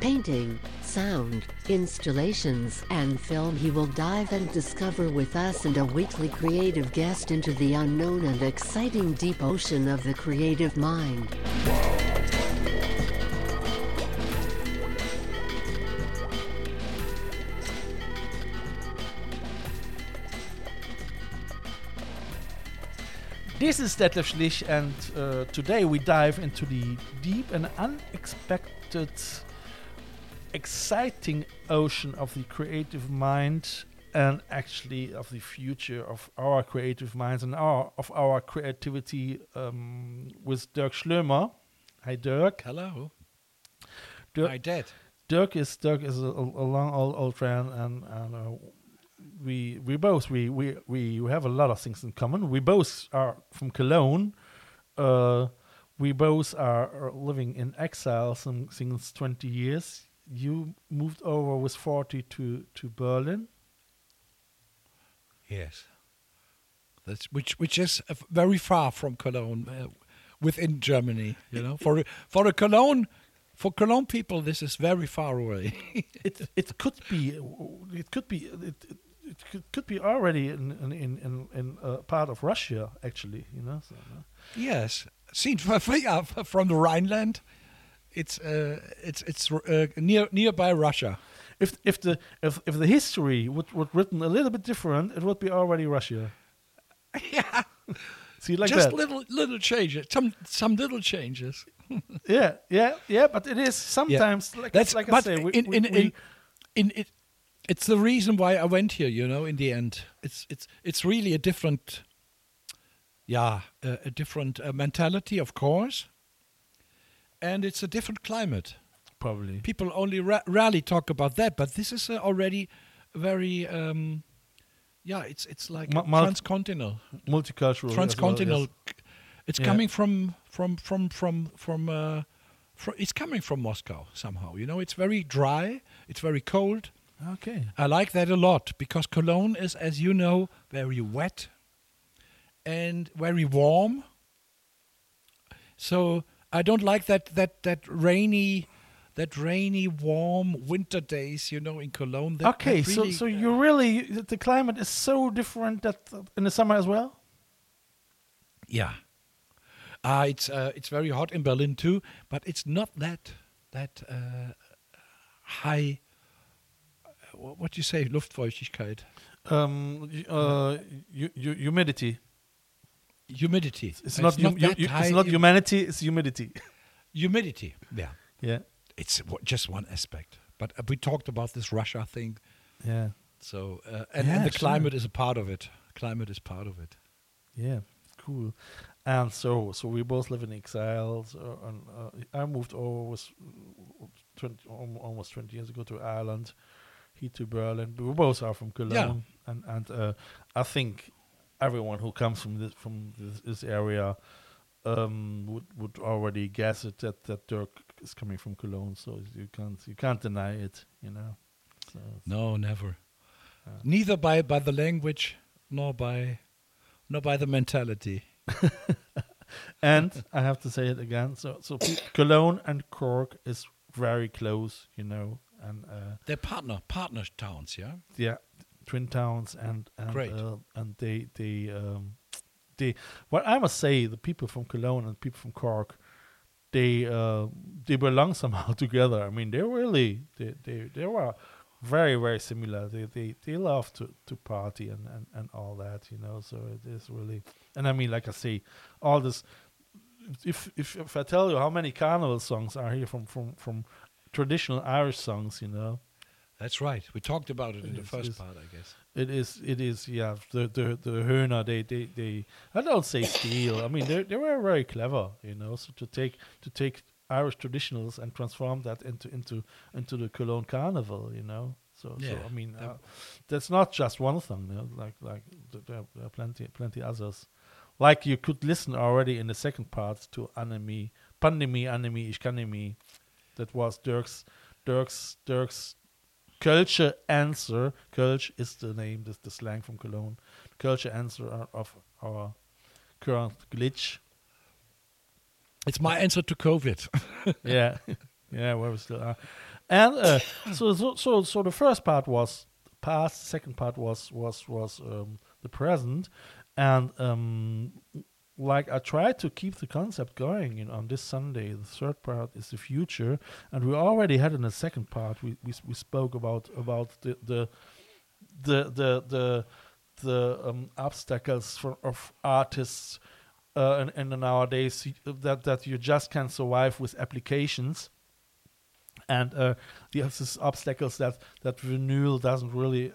painting, sound, installations, and film, he will dive and discover with us and a weekly creative guest into the unknown and exciting deep ocean of the creative mind. This is Detlef Schlich, and uh, today we dive into the deep and unexpected, exciting ocean of the creative mind, and actually of the future of our creative minds and our of our creativity um, with Dirk Schlömer. Hi, Dirk. Hello. Dirk, Hi, Dad. Dirk is Dirk is a, a long old old friend, and, and uh, we we both we, we we have a lot of things in common. We both are from Cologne. Uh, we both are, are living in exile some, since twenty years. You moved over with forty to to Berlin. Yes. That's which which is uh, very far from Cologne, uh, within Germany. You know, for for a Cologne, for Cologne people, this is very far away. it it could be it could be it, it, could, could be already in in in, in, uh, part of Russia actually. You know. So, yes, seen from, yeah, from the Rhineland, it's uh, it's it's uh, near nearby Russia. if if the if, if the history would, would written a little bit different, it would be already Russia. yeah, See, like just that. little little changes, some some little changes. yeah, yeah, yeah. But it is sometimes like That's like I say. We, in, we, in, we- in, in it, it's the reason why I went here. You know, in the end, it's it's it's really a different, yeah, uh, a different uh, mentality, of course, and it's a different climate. probably People only ra- rarely talk about that, but this is uh, already very, um, yeah, it's it's like transcontinental, multicultural. as well, transcontinental. yes. It's Yeah. coming from from from from from. Uh, it's coming from Moscow somehow. You know, it's very dry. It's very cold. Okay. I like that a lot because Cologne is, as you know, very wet and very warm. So I don't like that that that rainy, that rainy, warm winter days. You know, in Cologne. That, okay. that so really- so you really the climate is so different that uh, in the summer as well. yeah. Uh, it's uh, it's very hot in Berlin too, but it's not that that uh, high. What do you say, Luftfeuchtigkeit, Um, uh, hu- hu- humidity. Humidity. It's, not, that hu- hu- it's not humanity. It's humidity. humidity. Yeah. yeah. it's w- just one aspect. But uh, we talked about this Russia thing, Yeah. so uh, and, Yeah, and the sure. climate is a part of it. Climate is part of it. Yeah, cool. And so, so we both live in exile. So, and uh, I moved over was twenty almost twenty years ago to Ireland. He to Berlin. We both are from Cologne, yeah. and and uh, I think everyone who comes from this from this, this area um, would would already guess it that that Dirk is coming from Cologne. So you can't you can't deny it. You know. So No, never. Yeah. Neither by by the language nor by nor by the mentality. and I have to say it again. So, so Cologne and Cork is very close, you know, and uh, They're partner partner towns, yeah. yeah, twin towns, and and Great. uh, and they they um they. What I must say, the people from Cologne and people from Cork, they uh they belong somehow together. I mean, they really they they they were very very similar. They they they love to to party and and and all that, you know. So it is really, and I mean, like I say, all this. If if if I tell you how many carnival songs are here from from from traditional Irish songs, you know, That's right. We talked about it in the first part, I guess. It is. It is. Yeah. The the the Höhner. They they they. I don't say steal. I mean they they were very clever. You know. So to take to take Irish traditionals and transform that into into into the Cologne Carnival. You know. So, so I mean, uh, that's not just one thing. You know, like like th- there, there are plenty plenty others. Like you could listen already in the second part to Anime, Pandemie, Anime, Ich kann. That was Dirk's Dirk's Dirk's Kölsche answer. Kölsch is the name, the, the slang from Cologne. Kölsche answer of- of our current glitch. It's my answer to COVID. yeah, yeah, where we still are. And uh, so, so, so, so the first part was past. Second part was was was um, the present, and um, like I tried to keep the concept going. You know, on this Sunday, the third part is the future, and we already had in the second part. We we, we spoke about about the the the the the, the um, obstacles for of artists uh, and nowadays that that you just can't survive with applications and uh, there's obstacles that that renewal doesn't really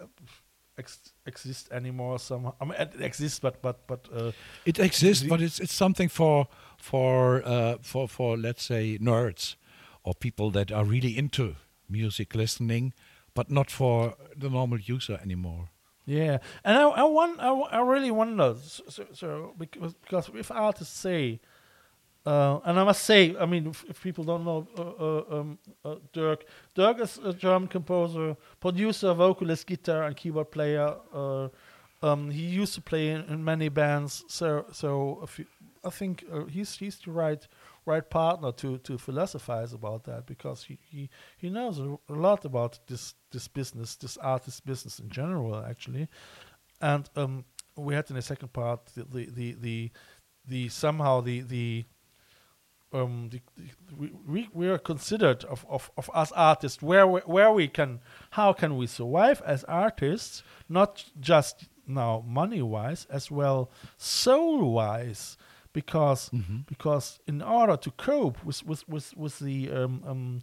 ex- exist anymore somehow I mean it exists but but but uh, It exists, but it's it's something for for uh, for for let's say nerds or people that are really into music listening, but not for the normal user anymore. Yeah, and I I, won, I, I really wonder so, so, so because because if artists say, uh, and I must say, I mean, if, if people don't know uh, uh, um, uh, Dirk, Dirk is a German composer, producer, vocalist, guitar, and keyboard player. Uh, um, he used to play in, in many bands, so so you, I think uh, he's he's the right right partner to to philosophize about that because he he, he knows a, a lot about this this business, this artist business in general, actually. And um, we had in the second part the the the the, the somehow the the um the, the, we, we are considered of, of, of us artists. Where we, where we can how can we survive as artists? Not just now money wise as well soul wise because because in order to cope with with with, with the um, um,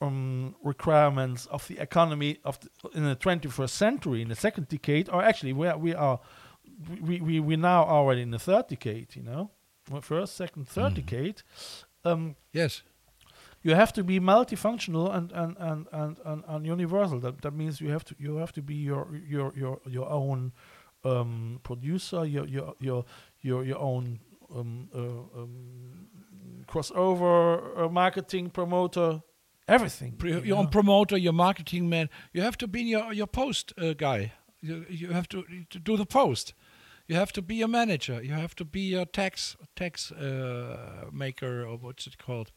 um, requirements of the economy of the, in the 21st century in the second decade or actually we are, we are we, we we now already in the third decade you know first second third decade um Yes. you have to be multifunctional and and, and, and, and, and universal. That that means you have to you have to be your your your your own um, producer, your your your your your own um, uh, um, crossover uh, marketing promoter, everything. You your own know. promoter, your marketing man. You have to be your your post uh, guy. You you have to to do the post. You have to be a manager. You have to be a tax tax uh, maker or what's it called.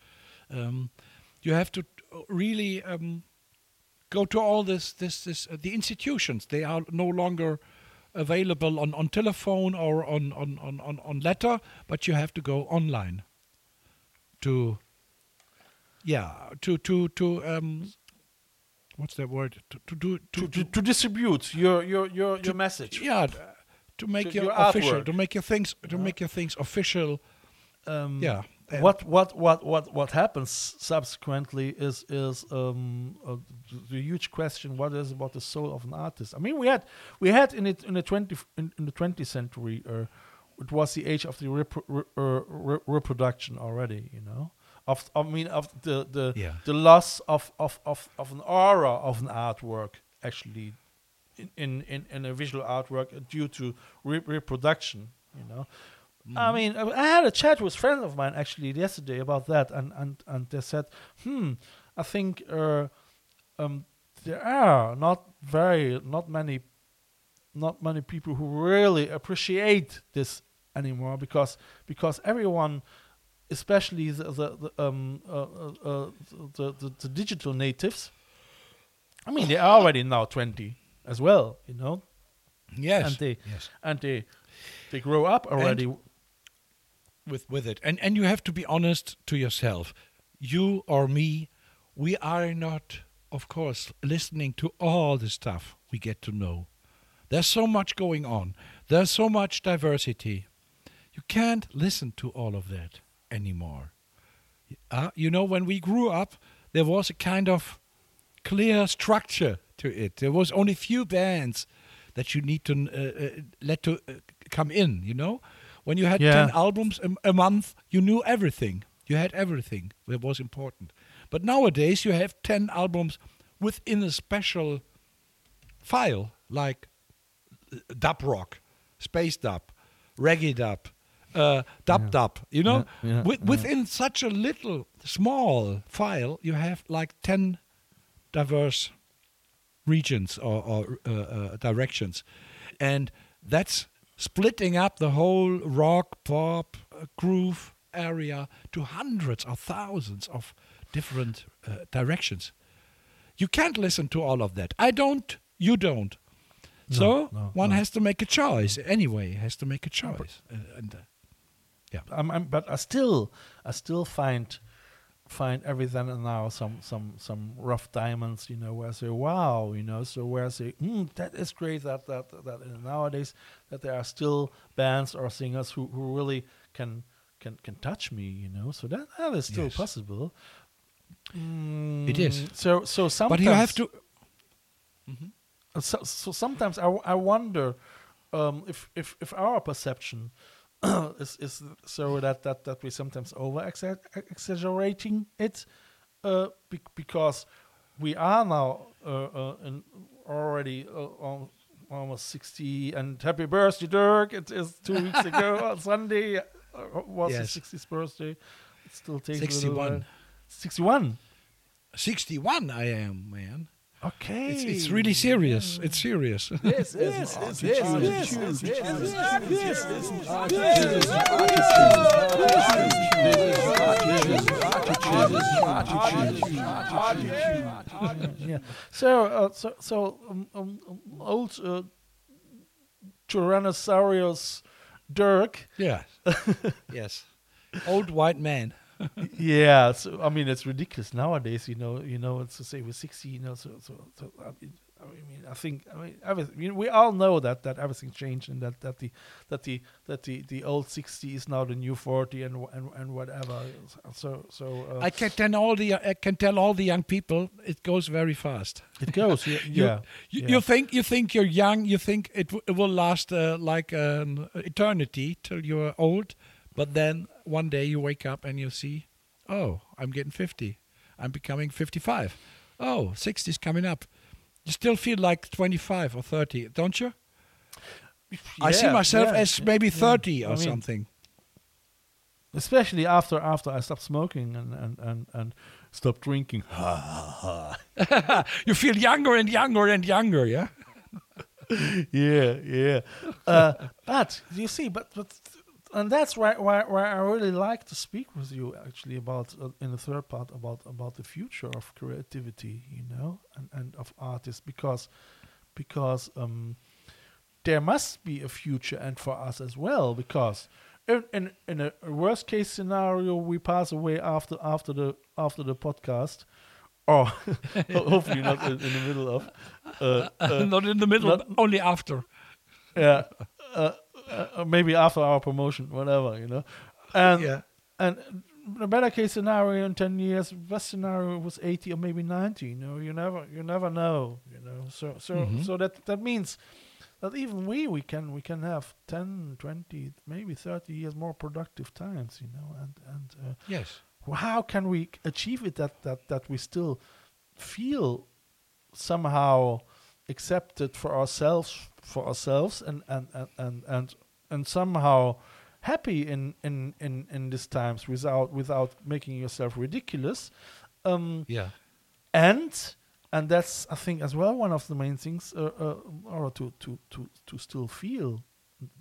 Um, you have to really um, go to all this this this uh, the institutions. They are no longer available on, on telephone or on, on, on, on, on letter, but you have to go online to yeah to to to um what's that word to to do to, to, to, to distribute your your your, your message. yeah to make your, your official artwork. to make your things to make your things official Um, yeah what what what what what happens subsequently is is um uh, the huge question what is about the soul of an artist i mean we had we had in it in the 20 in, in the 20th century uh, it was the age of the repro- re, uh, re- reproduction already you know of i mean of the the Yeah. the loss of of of of an aura of an artwork actually in in in, a visual artwork due to re- reproduction you know I mean, I I had a chat with friends of mine actually yesterday about that, and and and they said, "Hmm, I think uh, um, there are not very, not many, not many people who really appreciate this anymore because because everyone, especially the the, the um uh, uh, uh, the, the the digital natives. I mean, they are already now twenty as well, you know, yes. And they yes. and they they grow up already. with with it. And and you have to be honest to yourself. You or me we are not of course listening to all the stuff we get to know. There's so much going on. There's so much diversity. You can't listen to all of that anymore. Uh, you know when we grew up there was a kind of clear structure to it there was only few bands that you need to uh, uh, let to uh, come in you know when you had Yeah. 10 albums a, a month you knew everything You had everything that was important. But nowadays you have 10 albums within a special file like dub rock, space dub, reggae dub, uh, dub Yeah. dub. You know, Yeah, yeah, Wi- yeah. within such a little small file, you have like ten diverse regions or, or uh, uh, directions, and that's splitting up the whole rock, pop, uh, groove area to hundreds or thousands of different uh, directions. You can't listen to all of that. I don't. You don't. so no, one no. has to make a choice. Anyway, has to make a choice. Uh, and uh, I'm, I'm, but I still, I still find, find every then and now some, some, some rough diamonds. You know, where I say, wow, you know, so where I say, mm, that is great. That that that and nowadays that there are still bands or singers who, who really can can can touch me. You know, so that that is still Yes. possible. It is. Mm, So so sometimes. but you have to. Uh, so, so sometimes I, w- I wonder um, if, if if our perception is is so that that that we sometimes over exaggerating it uh, be- because we are now uh, uh, in already uh, al- almost 60 and happy birthday Dirk it is two weeks ago on Sunday uh, was Yes. his 60th birthday it still takes a little 61. 61 61 I am, man. Okay It's, it's really serious. It's serious. Yes, yes, yes, yes, yes, yes, yeah. So, uh, so, so um, um, um, old uh, Tyrannosaurus Dirk. yeah. yes. Old white man. Yeah. So I mean, it's ridiculous nowadays. You know, you know, it's to say we're sixty. You know, so so, so I mean, I mean, I think I mean, everything. You know, we all know that that everything changed and that that the that the that the the old sixty is now the new forty and and and whatever. So so uh, I can tell all the I can tell all the young people it goes very fast. it goes. Yeah, You, yeah. you, yeah. you think you think you're young. You think it, w- it will last uh, like an eternity till you're old, but then one day you wake up and you see, oh, I'm getting 50. I'm becoming 55. Oh, 60 is coming up. You still feel like 25 or 30, don't you? I see myself yeah, as maybe yeah. 30 or I mean, something. especially after after I stopped smoking and and and, and stopped drinking. You feel younger and younger and younger, yeah? yeah, yeah. Uh, but you see, but but, and that's why why why I really like to speak with you actually about uh, in the third part about about the future of creativity, you know, and and of artists because because um there must be a future and for us as well because in in, in a worst case scenario we pass away after after the after the podcast or hopefully not in, in the middle of uh, uh, Not in the middle, not- only after. yeah, uh, maybe after our promotion, whatever, you know. And Yeah. and the better case scenario in ten years, best scenario was eighty or maybe ninety. You know, you never you never know. You know, so so Mhm. so that that means that even we we can we can have 10, 20, maybe thirty years more productive times. You know, and and uh, Yes. how can we achieve it that that that we still feel somehow accepted for ourselves for ourselves and and and and and, and somehow happy in, in in in these times without without making yourself ridiculous um Yeah. and and that's i think as well one of the main things uh, uh, or to to to to still feel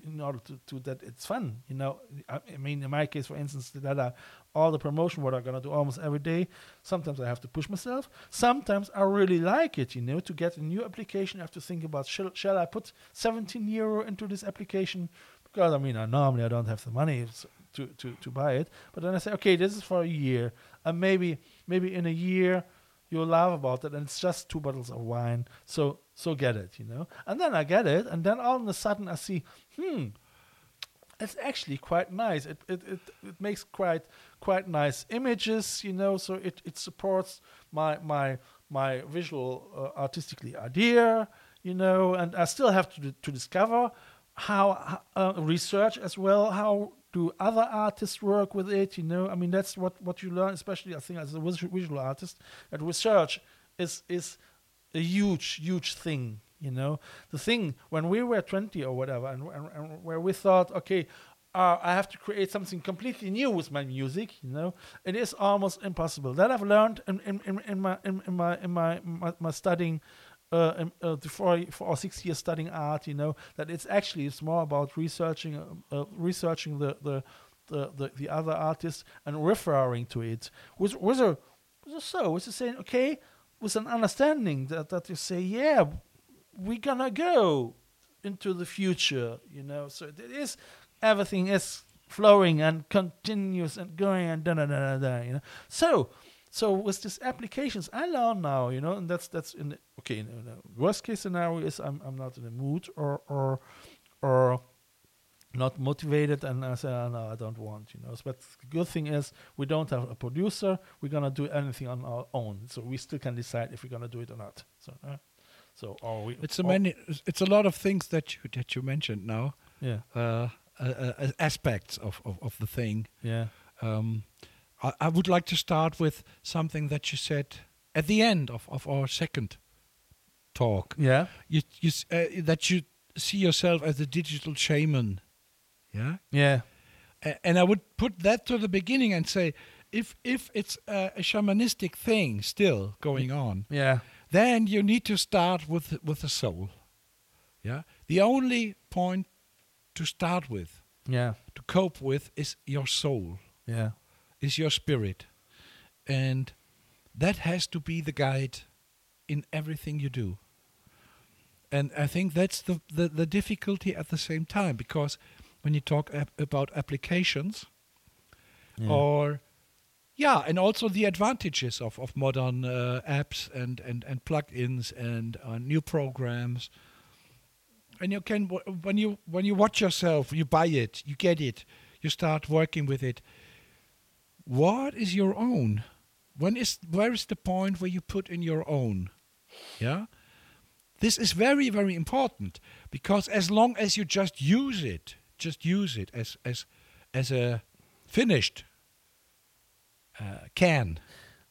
in order to, to that it's fun you know? I, I mean in my case for instance that all the promotion what i'm gonna do almost every day sometimes i have to push myself. Sometimes i really like it you know to get a new application. I have to think about shall, shall i put 17 euro into this application? Because i mean I, normally i don't have the money to, to, to buy it. But then i say okay this is for a year. And maybe maybe in a year you'll laugh about it and it's just two bottles of wine. So so get it you know? And then i get it and then all of a sudden i see hmm it's actually quite nice. It it, it, it makes quite quite nice images you know? So it, it supports my my my visual uh, artistically idea you know? And i still have to to discover how uh, research as well. How do other artists work with it? You know, I mean, that's what what you learn, especially I think as a visual artist. That research is is a huge huge thing. You know, the thing when we were twenty or whatever, and, and, and where we thought, okay. Uh, I have to create something completely new with my music, you know. It is almost impossible. That I've learned in, in, in, in my in, in my in my my, my studying uh, um, uh, the four, four or six years studying art, you know, that it's actually it's more about researching, uh, uh, researching the, the the, the the other artists and referring to it with with a a so with a saying okay with an understanding that that you say yeah we're gonna go into the future, you know. So it is everything is flowing and continuous and going and da da da da da, you know. So so with these applications, I learn now, you know, and that's that's in the, okay. In the worst case scenario is I'm I'm not in the mood or or or not motivated, and I say oh, no, I don't want, you know. But the good thing is we don't have a producer. We're gonna do anything on our own, so we still can decide if we're gonna do it or not. So, uh, so or we It's a many. It's a lot of things that you that you mentioned now. yeah Uh, uh, uh, aspects of, of, of the thing. yeah Um, I, I would like to start with something that you said at the end of, of our second talk. yeah You, you uh, that you see yourself as a digital shaman. Yeah. yeah and I would put that to the beginning and say, if if it's a, a shamanistic thing still going on, yeah then you need to start with with the soul. Yeah. The only point to start with, yeah to cope with, is your soul, yeah is your spirit, and that has to be the guide in everything you do. And I think that's the the, the difficulty at the same time because when you talk ap- about applications, yeah. or yeah and also the advantages of, of modern uh, apps and, and, and plugins and uh, new programs and you can w- when you when you watch yourself you buy it you get it you start working with it what is your own? When is where is the point where you put in your own? Yeah? This is very very important because as long as you just use it just use it as as as a finished uh, can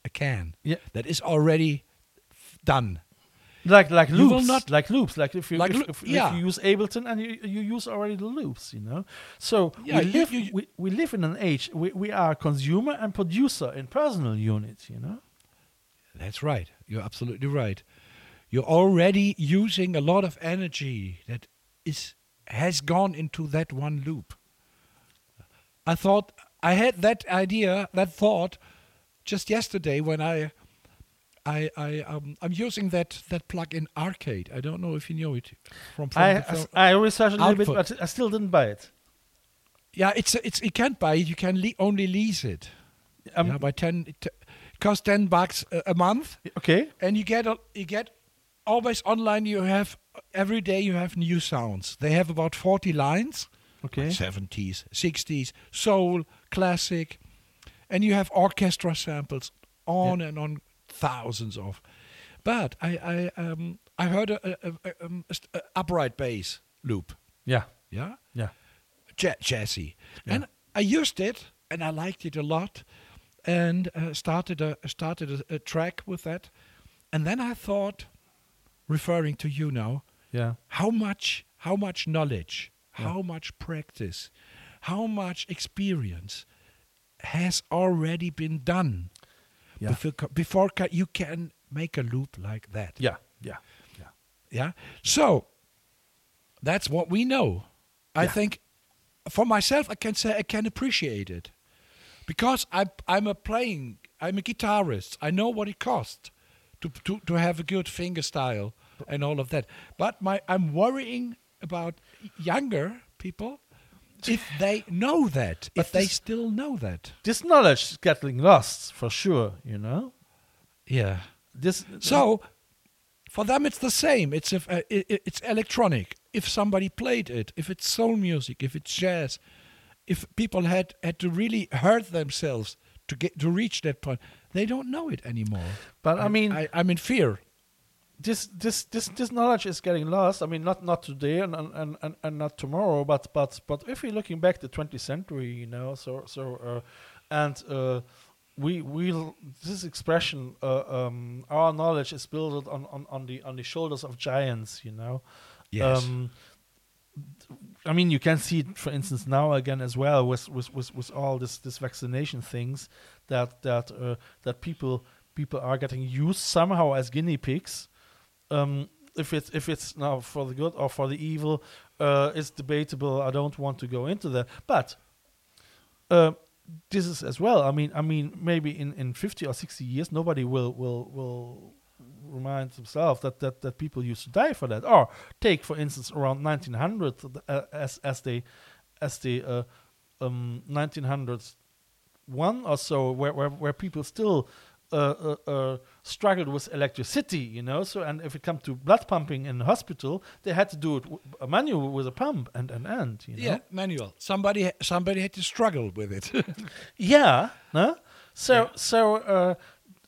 a can Yeah. that is already f- done like like You loops, not- like loops, like if you Like if, if, if yeah. you use Ableton and you you use already the loops, you know. So Yeah, we you- live you- we, we live in an age we, we are consumer and producer in personal units, you know. That's right. You're absolutely right. You're already using a lot of energy that is has gone into that one loop. I thought I had that idea, that thought, just yesterday when I, I, I, um, I'm using that that plugin Arcade. I don't know if you know it from. from I the fil- I researched a little bit, but I still didn't buy it. yeah, it's it's you can't buy it. You can le- only lease it. Um, yeah, by ten, it costs ten bucks a, a month. Okay. and you get a, you get always online you have every day you have new sounds they have about 40 lines Okay. 70s 60s soul classic and you have orchestra samples on and on thousands of but i i um i heard a, a, a, um, a a upright bass loop Yeah. yeah Yeah. ja- jazzy. Yeah. And I used it and I liked it a lot, and uh, started a started a, a track with that, and then I thought, referring to you now, Yeah. how much how much knowledge, how much practice, how much experience has already been done Yeah. before, before ca- you can make a loop like that. Yeah. Yeah. Yeah. Yeah. So that's what we know. I Yeah. think for myself, I can say I can appreciate it because I'm I'm a playing. I'm a guitarist. I know what it costs to to to have a good finger style and all of that. But my I'm worrying about younger people if they know that, But if they this- still know that. This knowledge is getting lost for sure, you know. Yeah. This So for them, it's the same. It's if uh, i i- it's electronic. If somebody played it, if it's soul music, if it's jazz, if people had had to really hurt themselves to get to reach that point, they don't know it anymore. But I mean- I, I'm in fear. This this this this knowledge is getting lost. I mean, not not today and and, and, and not tomorrow, but but but if we're looking back the 20th century, you know, so so uh, and uh, we we this expression, uh, um, our knowledge is built on, on on the on the shoulders of giants, you know. Yes. Um, I mean, you can see it, for instance, now again as well with with with, with all this this vaccination things that that uh, that people people are getting used somehow as guinea pigs. Um, if it's if it's now for the good or for the evil, uh, it's debatable. I don't want to go into that, but uh, this is as well. I mean, I mean, maybe in, in fifty or sixty years, nobody will will will remind themselves that, that that people used to die for that. Or take, for instance, around 1900 uh, as as they as the uh, um, 1901 or so, where where, where people still uh, uh, uh, struggled with electricity, you know. So, and if it comes to blood pumping in the hospital, they had to do it w- manual with a pump and and and, you know. yeah, manual. Somebody somebody had to struggle with it. Yeah, no? So Yeah. so uh,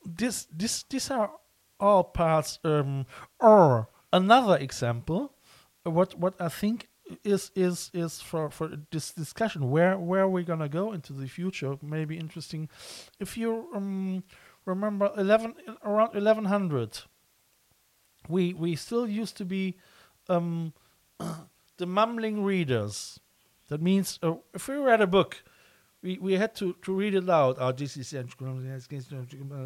this this these are all parts. Um, or another example, what what I think is is is for for this discussion where where we're gonna go into the future may be interesting. If you um, remember eleven around eleven hundred, we we still used to be um, the mumbling readers. That means uh, if we read a book, we, we had to, to read it loud. our this is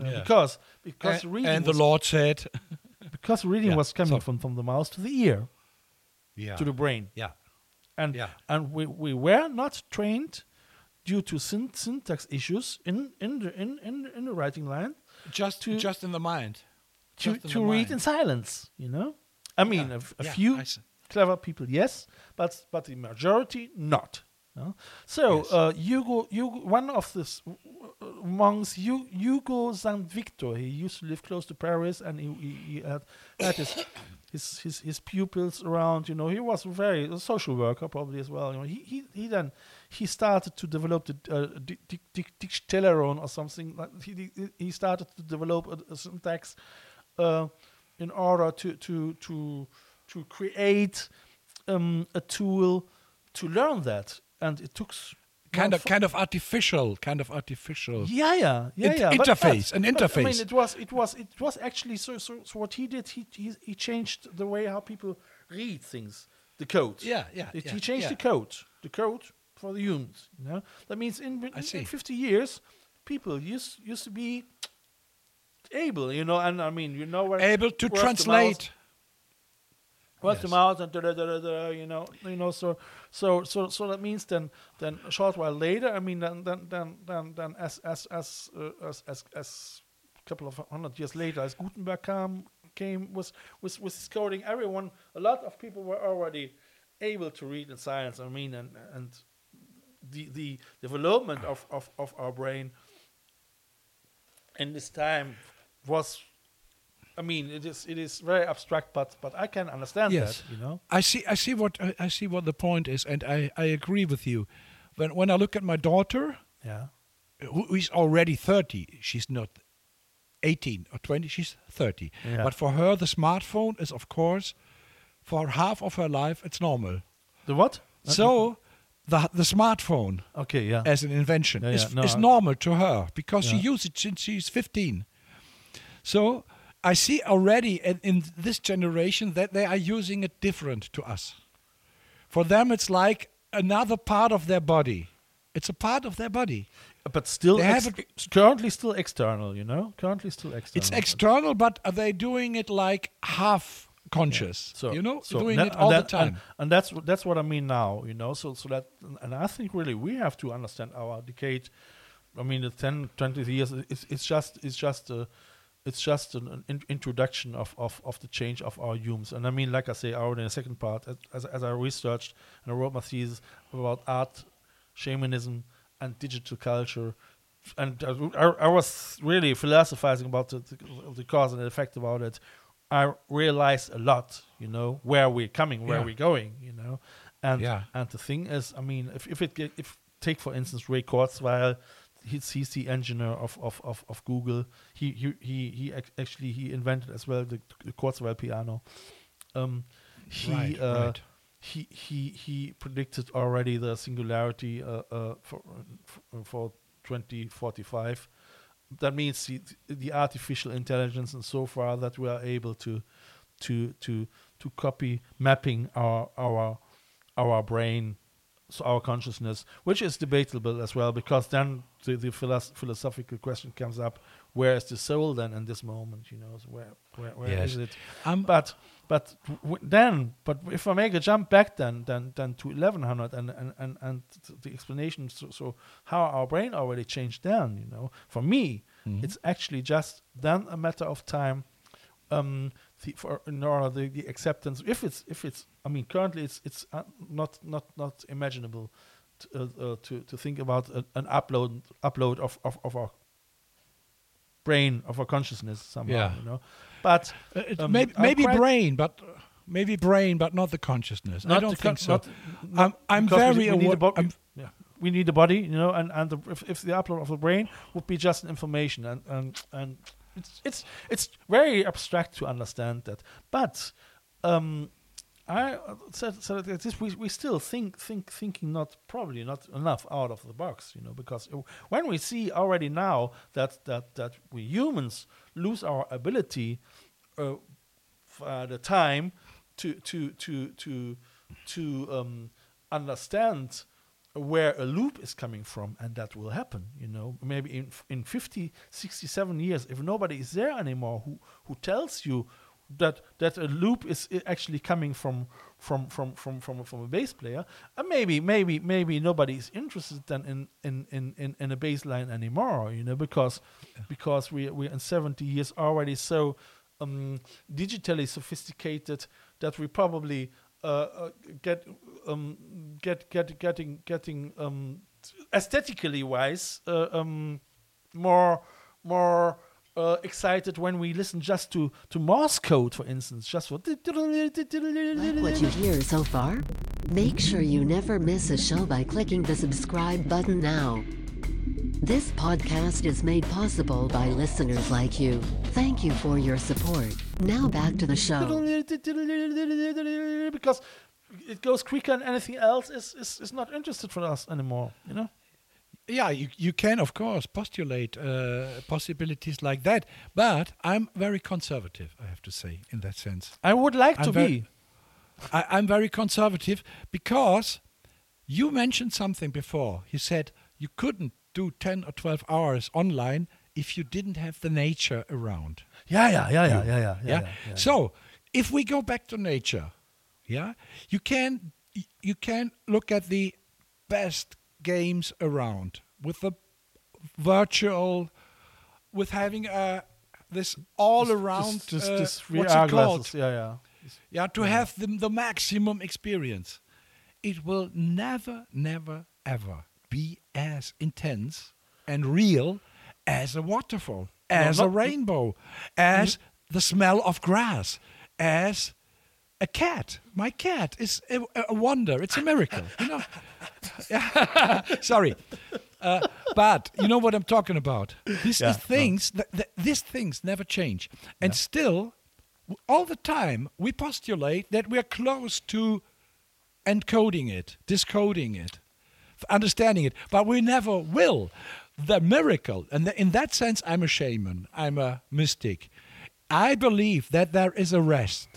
Yeah. because because and, reading and the Lord said, because reading Yeah, was coming so- from, from the mouth to the ear yeah, to the brain, yeah, and Yeah. and we, we were not trained due to syn- syntax issues in in the in, in, in the writing line just to- just in the mind. to, to read mind. in silence. You know, I mean, Yeah, a, yeah, few clever people, yes, but but the majority not. no? So Yes. uh, Hugo, Hugo, one of the s- w- w- monks, Hugo Saint Victor, he used to live close to Paris, and he, he, he had, had his, his his his pupils around. You know, he was very a social worker probably as well. You know, he he, he then he started to develop the uh, Dic- Dic- Dic- Dictionary or something. Like he he- he started to develop a, a syntax uh, in order to to to to create um, a tool to learn that, and it took Kind of kind of artificial, kind of artificial. yeah, yeah, yeah, yeah. interface, but- an but, I mean, it was, it was, it was actually so. So, so what he did, he, he he changed the way how people read things, the code. Yeah, yeah, It- yeah, he changed yeah. the code, the code for the humans. You know, that means in, in, in fifty years, people used used to be able, you know, and I mean, you know, where Able to where's the mouse- translate. What's the mouth and da, da, da, da, you know, you know, so so so so that means then then a short while later, I mean, then then then then, then as as as uh, as as as a couple of hundred years later, as Gutenberg came came with with with his coding, everyone, a lot of people were already able to read in science. I mean, and and the the development of of of our brain in this time was. I mean, it is it is very abstract, but but I can understand Yes. that, you know. I see. I see what I, I see what the point is, and I, I agree with you. When when I look at my daughter, Yeah. who who is already thirty, she's not eighteen or twenty. She's thirty. Yeah. But for her, the smartphone is, of course, for half of her life, it's normal. The what? So the the smartphone Okay, yeah. as an invention Yeah, is, yeah, no, is normal to her because she Yeah. used it since she's 15. So I see already in, in this generation that they are using it different to us. For them, it's like another part of their body. It's a part of their body. but still, They have it- currently still external. You know, currently still external. It's external, but are they doing it like half conscious? So you know, so doing na- it all that- the time. and, and that's that's what I mean now. You know, so so that and I think really we have to understand our decade. I mean, the 10, 20 years. It's it's just it's just a. It's just an, an introduction of, of, of the change of our humans, and I mean, like I say, already in the second part, as- as, as I researched and I wrote my thesis about art, shamanism, and digital culture, and I, I, I was really philosophizing about the, the, the cause and the effect about it. I realized a lot, you know, where we're coming, where Yeah. we're going, you know, and Yeah. and the thing is, I mean, if if it if take for instance Ray Kurzweil, he's, he's the engineer of, of, of, of Google. He he he, he ac- actually he invented as well the, the Kurzweil piano. Um, he Right, uh, right. he he he predicted already the singularity uh, uh, for for- for 2045. That means the, the artificial intelligence and so far that we are able to to to to copy mapping our our our brain so our consciousness which is debatable as well because then the, the philos- philosophical question comes up where is the soul then in this moment you know so where where, where is Yes. it Um, but but w- then but if I make a jump back then then then to 1100 and and and, and the explanation so, so how our brain already changed then you know for me Mhm. it's actually just then a matter of time um the, for in order the, the acceptance if it's if it's I mean currently it's it's uh, not not not imaginable to, uh, uh, to to think about an upload upload of, of of our brain of our consciousness somehow Yeah. you know but Uh, Um, maybe maybe brain, but maybe brain, but not the consciousness. I don't think con- so. not- I'm I'm very we need a awa- bo- yeah, we need a body, you know, and and the, if if the upload of the brain would be just information, and and and it's it's it's very abstract to understand that, but um, I uh, said said like this: we we still think think thinking not probably not enough out of the box, you know, because uh, when we see already now that that that we humans lose our ability uh, for the time to to to to to um, understand where a loop is coming from and that will happen you know. Maybe in in 50 67 years if nobody is there anymore who who tells you that that a loop is actually coming from from from from from, from a bass player uh, maybe maybe maybe nobody is interested then in in in in, in a bass line anymore you know because because we we're in 70 years already so um, digitally sophisticated that we probably uh, uh, get um, get get getting getting um, aesthetically wise uh, um, more more uh, excited when we listen just to to Morse code, for instance, just for. Like what you hear so far? Make sure you never miss a show by clicking the subscribe button now. This podcast is made possible by listeners like you. Thank you for your support. Now back to the show. because it goes quicker and anything else is, is, is not interested for us anymore, you know? Yeah, you, you can of course postulate uh, possibilities like that, but I'm very conservative. I have to say in that sense. I would like I'm to be. I, I'm very conservative because you mentioned something before. You said you couldn't do 10 or 12 hours online if you didn't have the nature around. Yeah, yeah, yeah, yeah, yeah, yeah. Yeah. yeah, yeah. So if we go back to nature, yeah, you can you can look at the best games around with the virtual, with having a this all around Just, just, uh, what's it called? glasses. Yeah, yeah. Yeah, to have the, the maximum experience. It will never, never, ever be as intense and real as a waterfall, as a rainbow, as the smell of grass, as a cat. My cat is a, a wonder. It's a miracle. You know. Sorry. Uh, but you know what I'm talking about. These Yeah, no. things, th- th- these things never change, and still, all the time we postulate that we're close to encoding it, discoding it, understanding it, but we never will. The miracle, and th- in that sense, I'm a shaman. I'm a mystic. I believe that there is a rest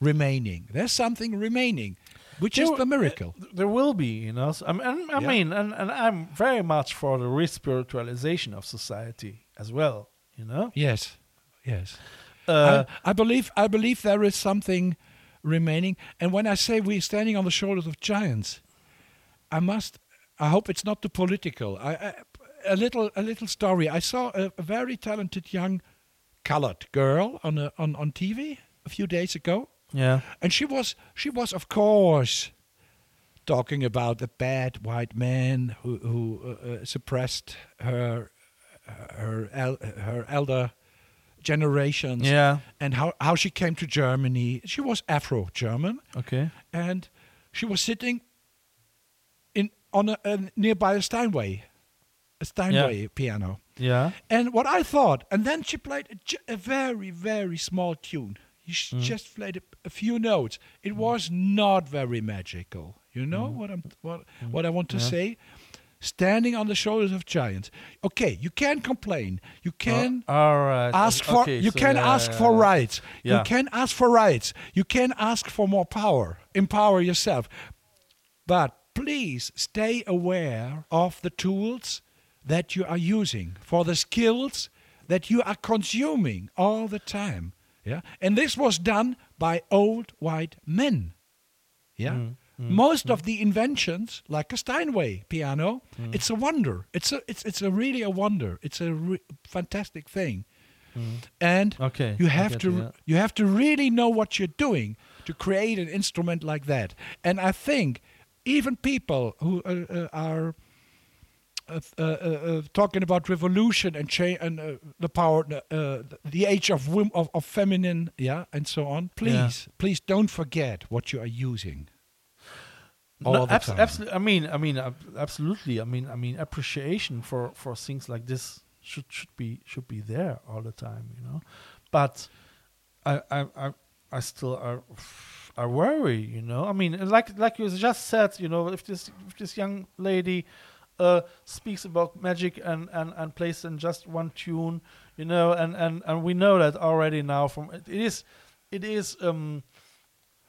remaining. There's something remaining, which is the miracle. There will be, you know. So, I mean, I Yeah. mean and, and I'm very much for the respiritualization of society as well, you know. Yes, yes. Uh, I, I believe I believe there is something remaining. And when I say we're standing on the shoulders of giants, I must. I hope it's not too political. I, I, a little a little story. I saw a, a very talented young colored girl on a, on on TV a few days ago, yeah. and she was she was of course talking about the bad white man who who uh, uh, suppressed her her el- her elder generations Yeah. and how, how she came to Germany. She was Afro German, Okay. and she was sitting in on a, a nearby a Steinway, a Steinway piano. Yeah. And what I thought, and then she played a, a very, very small tune. She Mm. just played a, a few notes. It was not very magical. You know what I'm what what I want to Mm. Yeah. say? Standing on the shoulders of giants. Okay, you can complain. You can Uh, all right. ask for Okay, you so can yeah, ask yeah, for rights. You can ask for rights. You can ask for more power. Empower yourself. But please stay aware of the tools that you are using, for the skills that you are consuming all the time. Yeah? And this was done by old white men. Yeah? Mm, Most of the inventions, like a Steinway piano, Mm. it's a wonder. It's a it's it's a really a wonder. It's a re- fantastic thing. And Okay, you have to you, yeah. you have to really know what you're doing to create an instrument like that. And I think even people who uh, uh, are talking about revolution and cha- and uh, the power, uh, uh, the age of, wom- of of feminine, yeah, and so on. Please, please don't forget what you are using. All No, the abs- time. absolutely. I mean, I mean, ab- absolutely. I mean, I mean, appreciation for for things like this should should be should be there all the time, you know. But I I I, I still are I worry, you know. I mean, like like you just said, you know, if this if this young lady uh, speaks about magic and, and, and plays in just one tune, you know, and, and, and we know that already now from it is it is um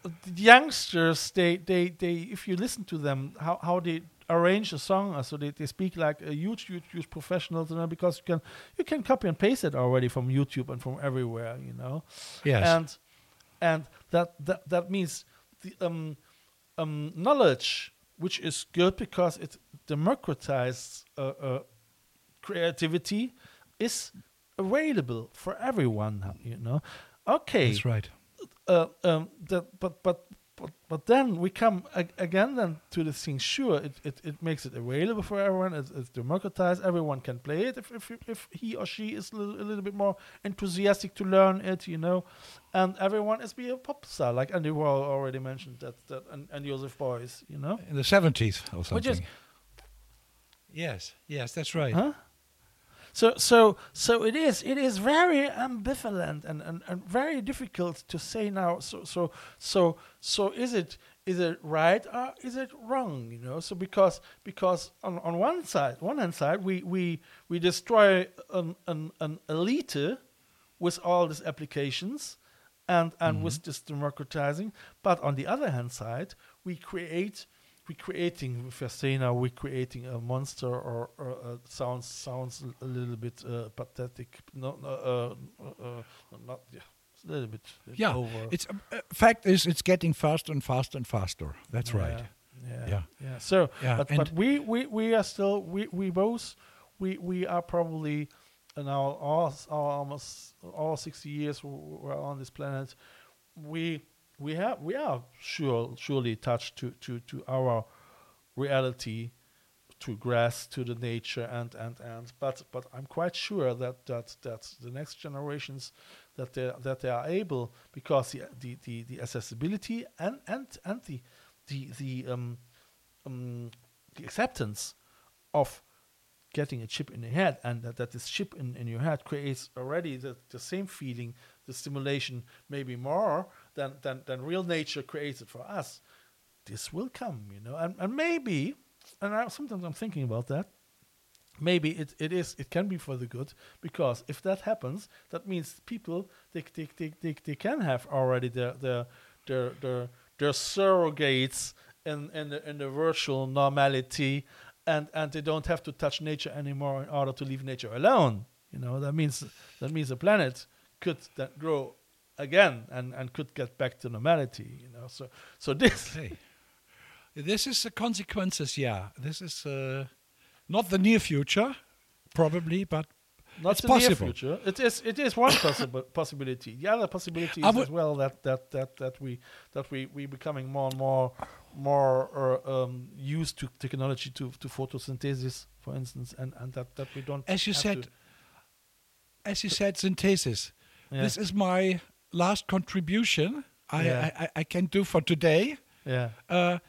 the youngsters they, they they if you listen to them how, how they arrange a song uh, so they, they speak like a huge huge huge professionals you know because you can you can copy and paste it already from youtube and from everywhere you know Yes. and and that that that means the um um knowledge which is good because it democratizes uh, uh, creativity is available for everyone now, you know okay That's right. uh, um, that, but, but but but then we come ag- again then to the thing. Sure, it, it, it makes it available for everyone. It's, it's democratized. Everyone can play it if if, if he or she is a little, a little bit more enthusiastic to learn it, you know. And everyone is be a pop star, like Andy Warhol already mentioned that that and, and Joseph Beuys, you know. In the seventies or something. Which is- yes, yes, that's right. Huh? So so so it is it is very ambivalent and, and, and very difficult to say now. So so so so is it is it right or is it wrong? You know. So because because on, on one side one hand side we we we destroy an an, an elite with all these applications and and with mm-hmm. this democratizing. But on the other hand side we create we creating with we creating a monster or, or uh, sounds sounds a little bit uh, pathetic. No, no, uh, uh, uh, not yeah, it's a little bit Yeah, over. it's uh, fact is it's getting faster and faster and faster. That's right. Yeah, Yeah. yeah. So, Yeah, but, but we, we we are still we we both we we are probably in our all, all almost all sixty years we're on this planet. We we have we are sure surely touched to to to our reality to grass to the nature and and and but but I'm quite sure that that that the next generations that they that they are able because the the the, the accessibility and and and the the the um um the acceptance of getting a chip in the head and that, that this chip in, in your head creates already the, the same feeling the stimulation maybe more than, than than real nature creates it for us this will come you know? And, and maybe and I, sometimes i'm thinking about that maybe it, it is it can be for the good because if that happens that means people they they, they, they, they can have already their their their their, their surrogates in, in the in the virtual normality and and they don't have to touch nature anymore in order to leave nature alone you know? That means that means the planet could then grow again and and could get back to normality you know so so this Okay. This is the consequences. Yeah, this is uh, not the near future, probably, but Not It's the near possible. future. It is. It is one possible possibility. The other possibility is as well that that that that we that we we becoming more and more more uh, um, used to technology to to photosynthesis, for instance, and and that that we don't. As you said, as you said, synthesis. Yeah. This is my last contribution I, Yeah. I, I, I can do for today. yeah, Uh,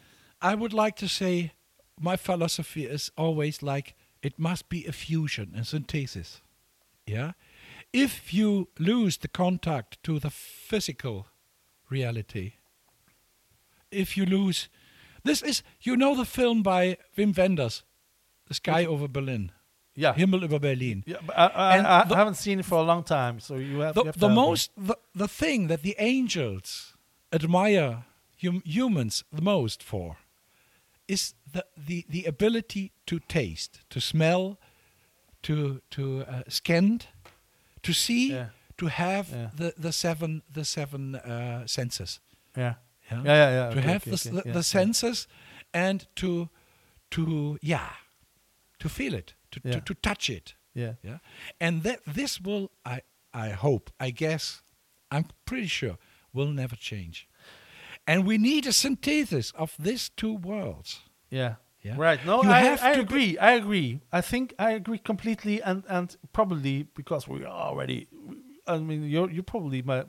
I would like to say my philosophy is always like it must be a fusion, and synthesis. Yeah? If you lose the contact to the physical reality, if you lose. This is, you know, the film by Wim Wenders, The Sky Over Berlin, Yeah. Himmel über Berlin. Yeah, I, I, I the- haven't seen it for a long time, so you have, you the, have to the most the, the thing that the angels admire hum, humans the most for is the, the, the ability to taste to smell to to uh, scan to see Yeah. to have Yeah. the, the seven the seven uh, senses Yeah. yeah? Yeah, yeah, yeah. to okay, have okay, the, okay, the, yeah, the yeah. senses and to to yeah to feel it to, Yeah. to, to touch it Yeah. yeah and that this will i i hope i guess i'm pretty sure will never change and we need a synthesis of these two worlds Yeah. Yeah. Right. No, You I, have I to agree. I agree. I think I agree completely, and and probably because we are already. I mean, you're you're probably my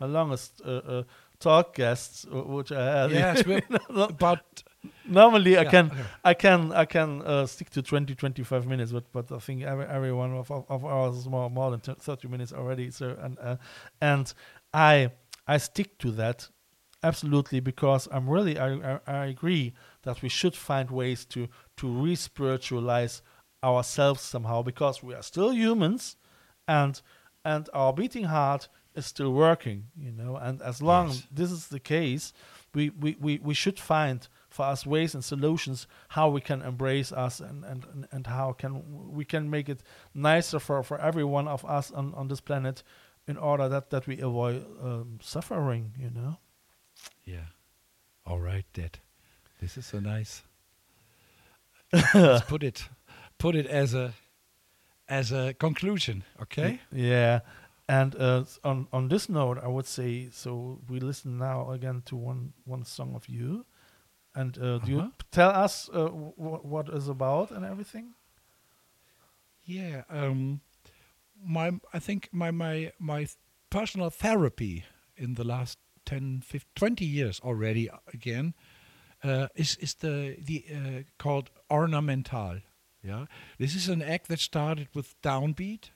my longest uh, uh, talk guests, uh, which I had. yes we're about Normally, I can okay. I can I can uh, stick to 20, 25 minutes, but but I think every every one of of, of ours is more more than thirty minutes already. So and uh, and I I stick to that absolutely because I'm really I, I I agree that we should find ways to to re-spiritualize ourselves somehow because we are still humans and and our beating heart is still working you know and as long Yes. this is the case we, we, we, we should find for us ways and solutions how we can embrace us and, and, and, how can we can make it nicer for, for every one of us on, on this planet in order that, that we avoid um, suffering you know? Yeah. All right dad. This is so nice. Let's put it put it as a as a conclusion okay? Yeah, and uh, on on this note, I would say so. We listen now again to one one song of you, and uh, do you Uh-huh. tell us uh, w- what is about and everything? Yeah, um, my I think my my my personal therapy in the last 10, 15, 20 years already uh, again uh, is is the the uh, called ornamental. Yeah, this is an act that started with downbeat,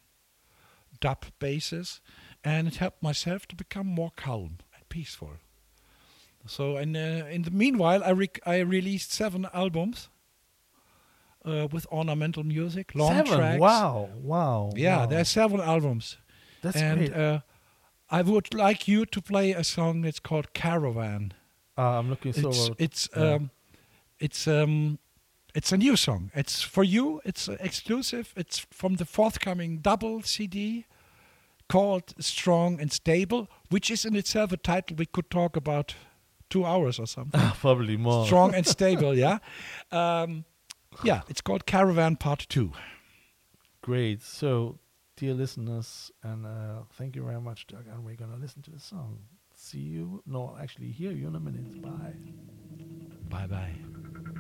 dub basses, and it helped myself to become more calm and peaceful. So, and uh, in the meanwhile, I rec- I released seven albums. Uh, with ornamental music, long Seven. tracks. Wow, wow. Yeah, wow. are several albums. that's and great. uh, I would like you to play a song that's called Caravan. Uh, I'm looking so. It's it's yeah. um it's um it's a new song. It's for you. It's exclusive. It's from the forthcoming double CD called Strong and Stable, which is in itself a title we could talk about two hours or something. Probably more. Strong and Stable, yeah. Um, yeah, it's called Caravan Part Two. Great. So, dear listeners, and uh, thank you very much, Doug. And we're gonna listen to the song. See you. No, actually, hear you in a minute. Bye. Bye bye.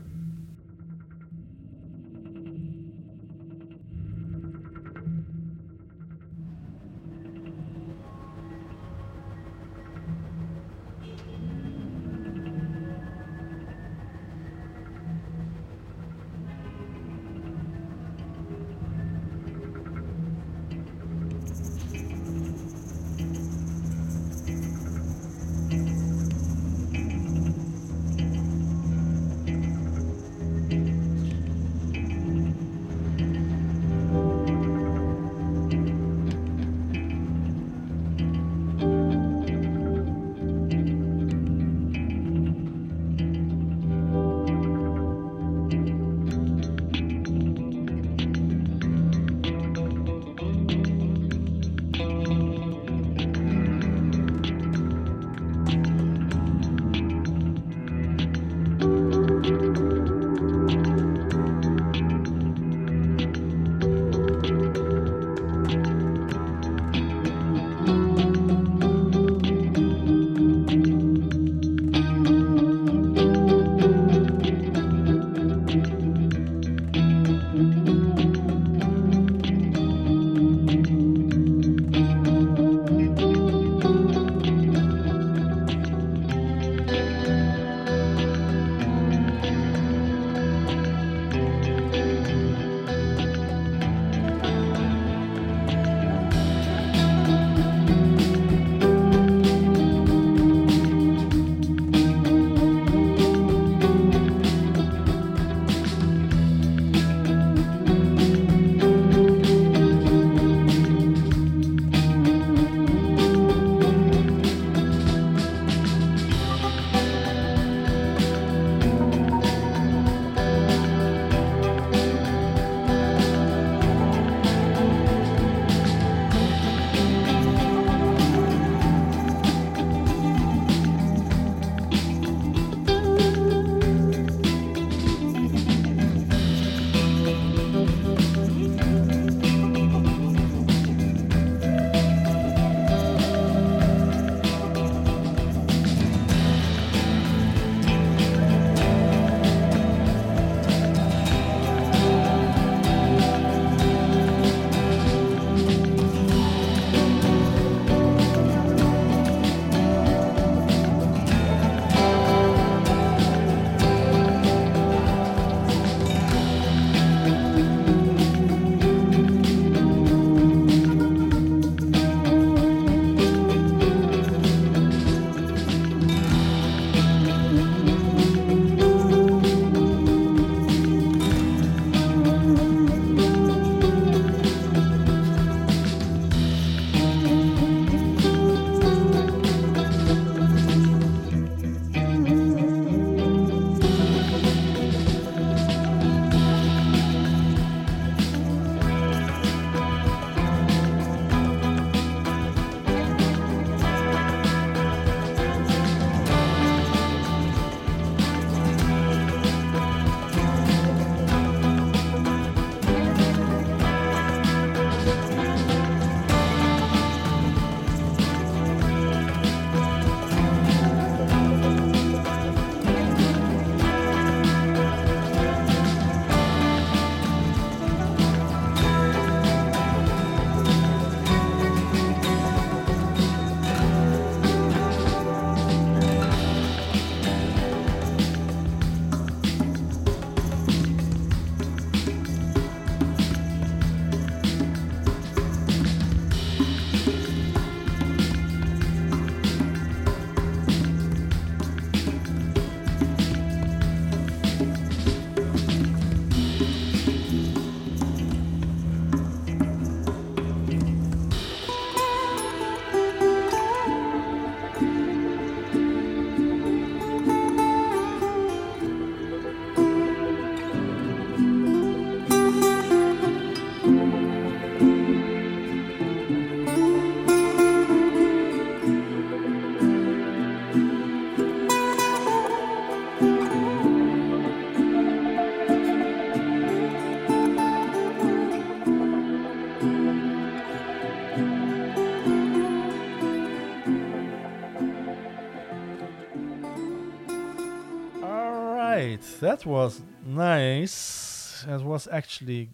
That was nice. It was actually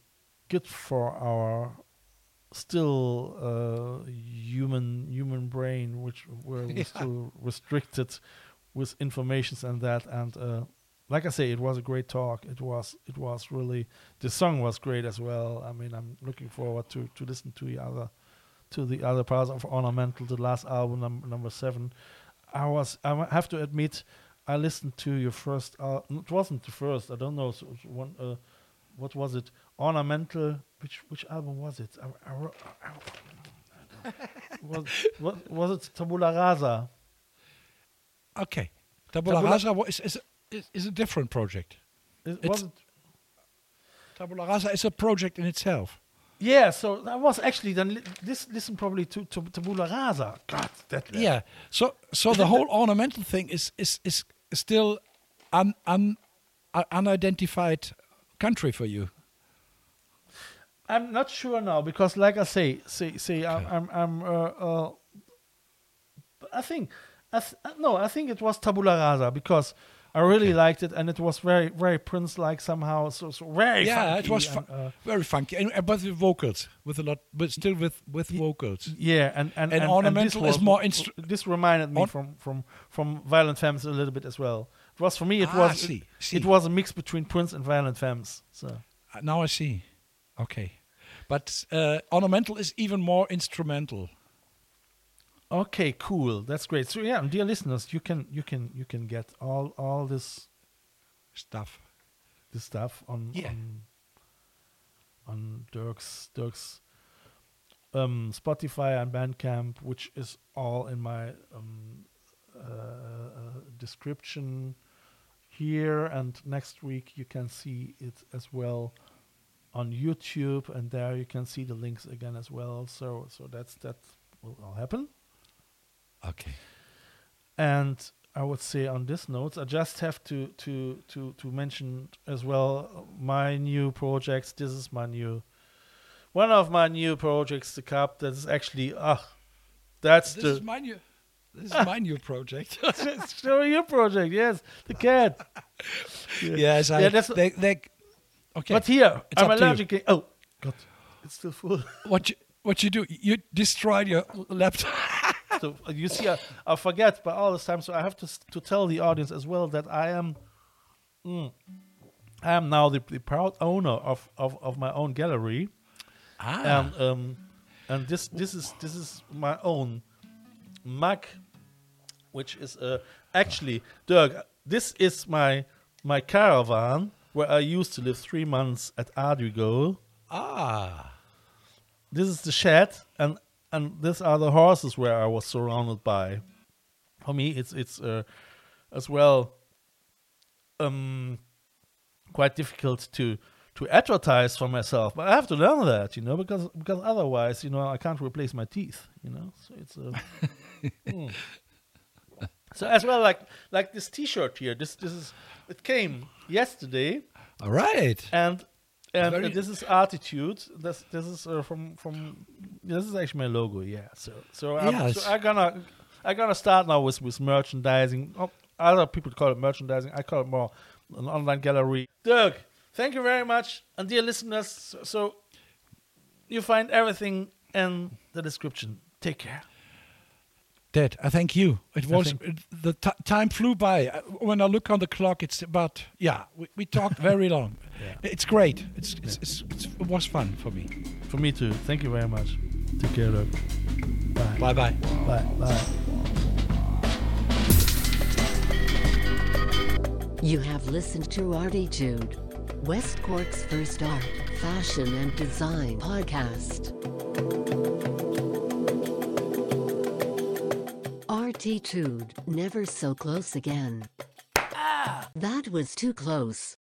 good for our still uh, human human brain, which were Yeah. still restricted with informations and that. And uh, like I say, it was a great talk. It was it was really the song was great as well. I mean, I'm looking forward to to listen to the other to the other parts of Ornamental, the last album, num- number seven. I was I have to admit, I listened to your first. Uh, it wasn't the first. I don't know. So, one. Uh, what was it? Ornamental. Which which album was it? I, I, I, was, what, was it Tabula Rasa? Okay. Tabula Tabula- Rasa is, is, is, is a different project. It, It's- was it? Tabula Rasa is a project in itself. Yeah. So that was actually then. Li- this listen probably to, to Tabula Rasa. God, that. Yeah. So so the whole ornamental thing is is is still un, un, uh, unidentified country for you. I'm not sure now because, like I say, say, say, I'm, I'm, I'm uh, uh, I think, I th- no, I think it was Tabula Rasa because I really liked it and it was very, very Prince-like somehow. So, so very. yeah, it was and, uh, very funky, and, and but with vocals, with a lot, but still with with vocals. yeah, and and, And and, ornamental this is more instru- This reminded me from from from Violent Femmes a little bit as well. It was for me. It Ah, was see, it, see. it was a mix between Prince and Violent Femmes. So Uh, Now I see. Okay, but uh, ornamental is even more instrumental. Okay, cool. That's great. So yeah, dear listeners, you can you can you can get all all this Stuff. this stuff on Yeah. on, on Dirk's Dirk's um, Spotify and Bandcamp, which is all in my um, uh, description here. And next week you can see it as well on YouTube, and there you can see the links again as well. So so that's that will all happen. Okay. And I would say on this note, I just have to to to to mention as well my new projects. This is my new one of my new projects, the cup. That is actually ah, that's This the is my new. This is my new project. show your project. Yes, the cat. yes, I. Yeah, that's- they, they, okay. But here It's I'm up to you. allergic. Oh God, it's still full. what you what you do? You destroyed your laptop. uh, you see, I, I forget by all this time. So I have to to tell the audience as well that I am, mm, I am now the, the proud owner of, of, of my own gallery, ah. and um, and this this is this is my own mug, which is uh, actually Dirk. This is my my caravan where I used to live three months at Adrigole. ah. this is the shed and and these are the horses where I was surrounded by. For me, it's it's uh, as well um quite difficult to to advertise for myself, but I have to learn that, you know, because because otherwise, you know, I can't replace my teeth, you know. So it's uh, mm. so as well like like this T-shirt here. This this is it came yesterday All right. and and this is Arteetude. This this is uh, from from this is actually my logo. Yeah. So so I'm, Yes. so I'm gonna I'm gonna start now with with merchandising. Oh, other people call it merchandising. I call it more an online gallery. Dirk, thank you very much, and dear listeners. So you find everything in the description. Take care. Dad, I thank you. It I was it, the t- time flew by. Uh, When I look on the clock, it's about yeah. We, we talked very long. Yeah. It's great. It's, it's, it's, it's it was fun for me. For me too. Thank you very much. Take care, Dirk. Bye. Bye bye. Bye. Bye. You have listened to Arteetude, West Cork's first art, fashion, and design podcast. Arteetude, never so close again. Ah! That was too close.